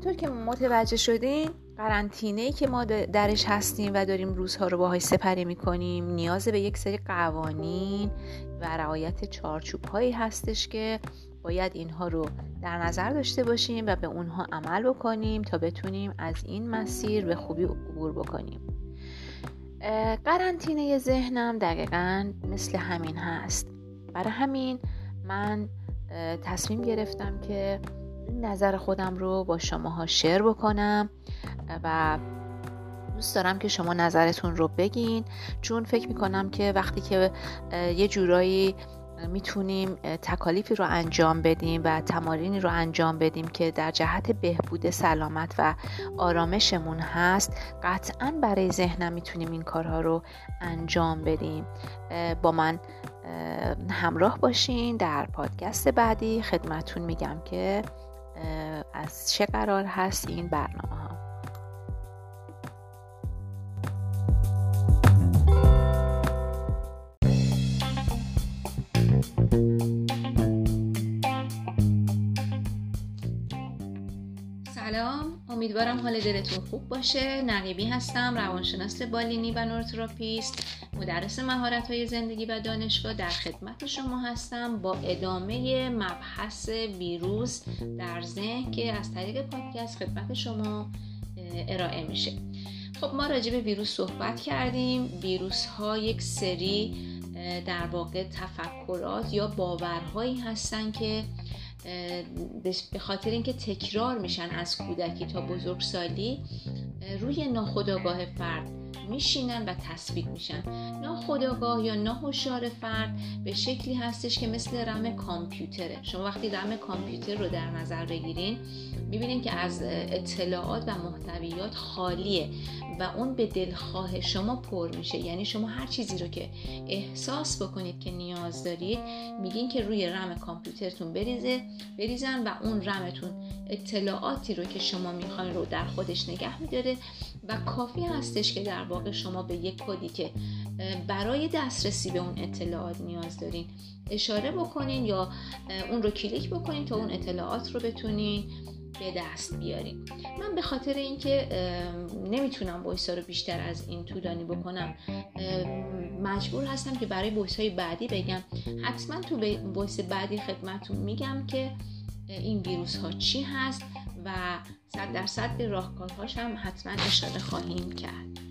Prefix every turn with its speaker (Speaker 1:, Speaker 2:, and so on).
Speaker 1: همونطور که متوجه شدین قرنطینه که ما درش هستیم و داریم روزها رو باهاش سپری می‌کنیم نیاز به یک سری قوانین و رعایت چارچوب هایی هستش که باید اینها رو در نظر داشته باشیم و به اونها عمل بکنیم تا بتونیم از این مسیر به خوبی عبور بکنیم. قرنطینه ذهنم دقیقا مثل همین هست. برای همین من تصمیم گرفتم که نظر خودم رو با شماها شیر بکنم و دوست دارم که شما نظرتون رو بگین. چون فکر می‌کنم که وقتی که یه جورایی می‌تونیم تکالیفی رو انجام بدیم و تمارینی رو انجام بدیم که در جهت بهبود سلامت و آرامشمون هست قطعا برای ذهنم می‌تونیم این کارها رو انجام بدیم. با من همراه باشین در پادکست بعدی. خدمتون میگم که از چه قرار هست این برنامه ها؟ سلام امیدوارم حال دلتون خوب باشه. نقیبی هستم روانشناس بالینی و نورتراپیست. مدرس مهارت های زندگی و دانشگاه در خدمت شما هستم با ادامه مبحث ویروس در ذهن که از طریق پادکست خدمت شما ارائه میشه. خب ما راجع به ویروس صحبت کردیم. ویروس ها یک سری در واقع تفکرات یا باورهایی هستن که به خاطر اینکه تکرار میشن از کودکی تا بزرگسالی روی ناخودآگاه فرد. میشینن و تثبیت میشن. ناخودآگاه یا ناهوشیار فرد به شکلی هستش که مثل رم کامپیوتره. شما وقتی رم کامپیوتر رو در نظر بگیرین می‌بینین که از اطلاعات و محتویات خالیه و اون به دلخواه شما پر میشه. یعنی شما هر چیزی رو که احساس بکنید که نیاز دارید میگین که روی رم کامپیوترتون بریزه بریزن و اون رمتون اطلاعاتی رو که شما می‌خواین رو در خودش نگه میداره. و کافی هستش که در واقع شما به یک کدی که برای دسترسی به اون اطلاعات نیاز دارین اشاره بکنین یا اون رو کلیک بکنین تا اون اطلاعات رو بتونین به دست بیارین. من به خاطر اینکه نمی‌تونم voice رو بیشتر از این طولانی بکنم مجبور هستم که برای voice های بعدی بگم. حتما تو voice بعدی خدمتون میگم که این ویروس ها چی هست و صد درصد به راهکارهاش هم حتما اشاره خواهیم کرد.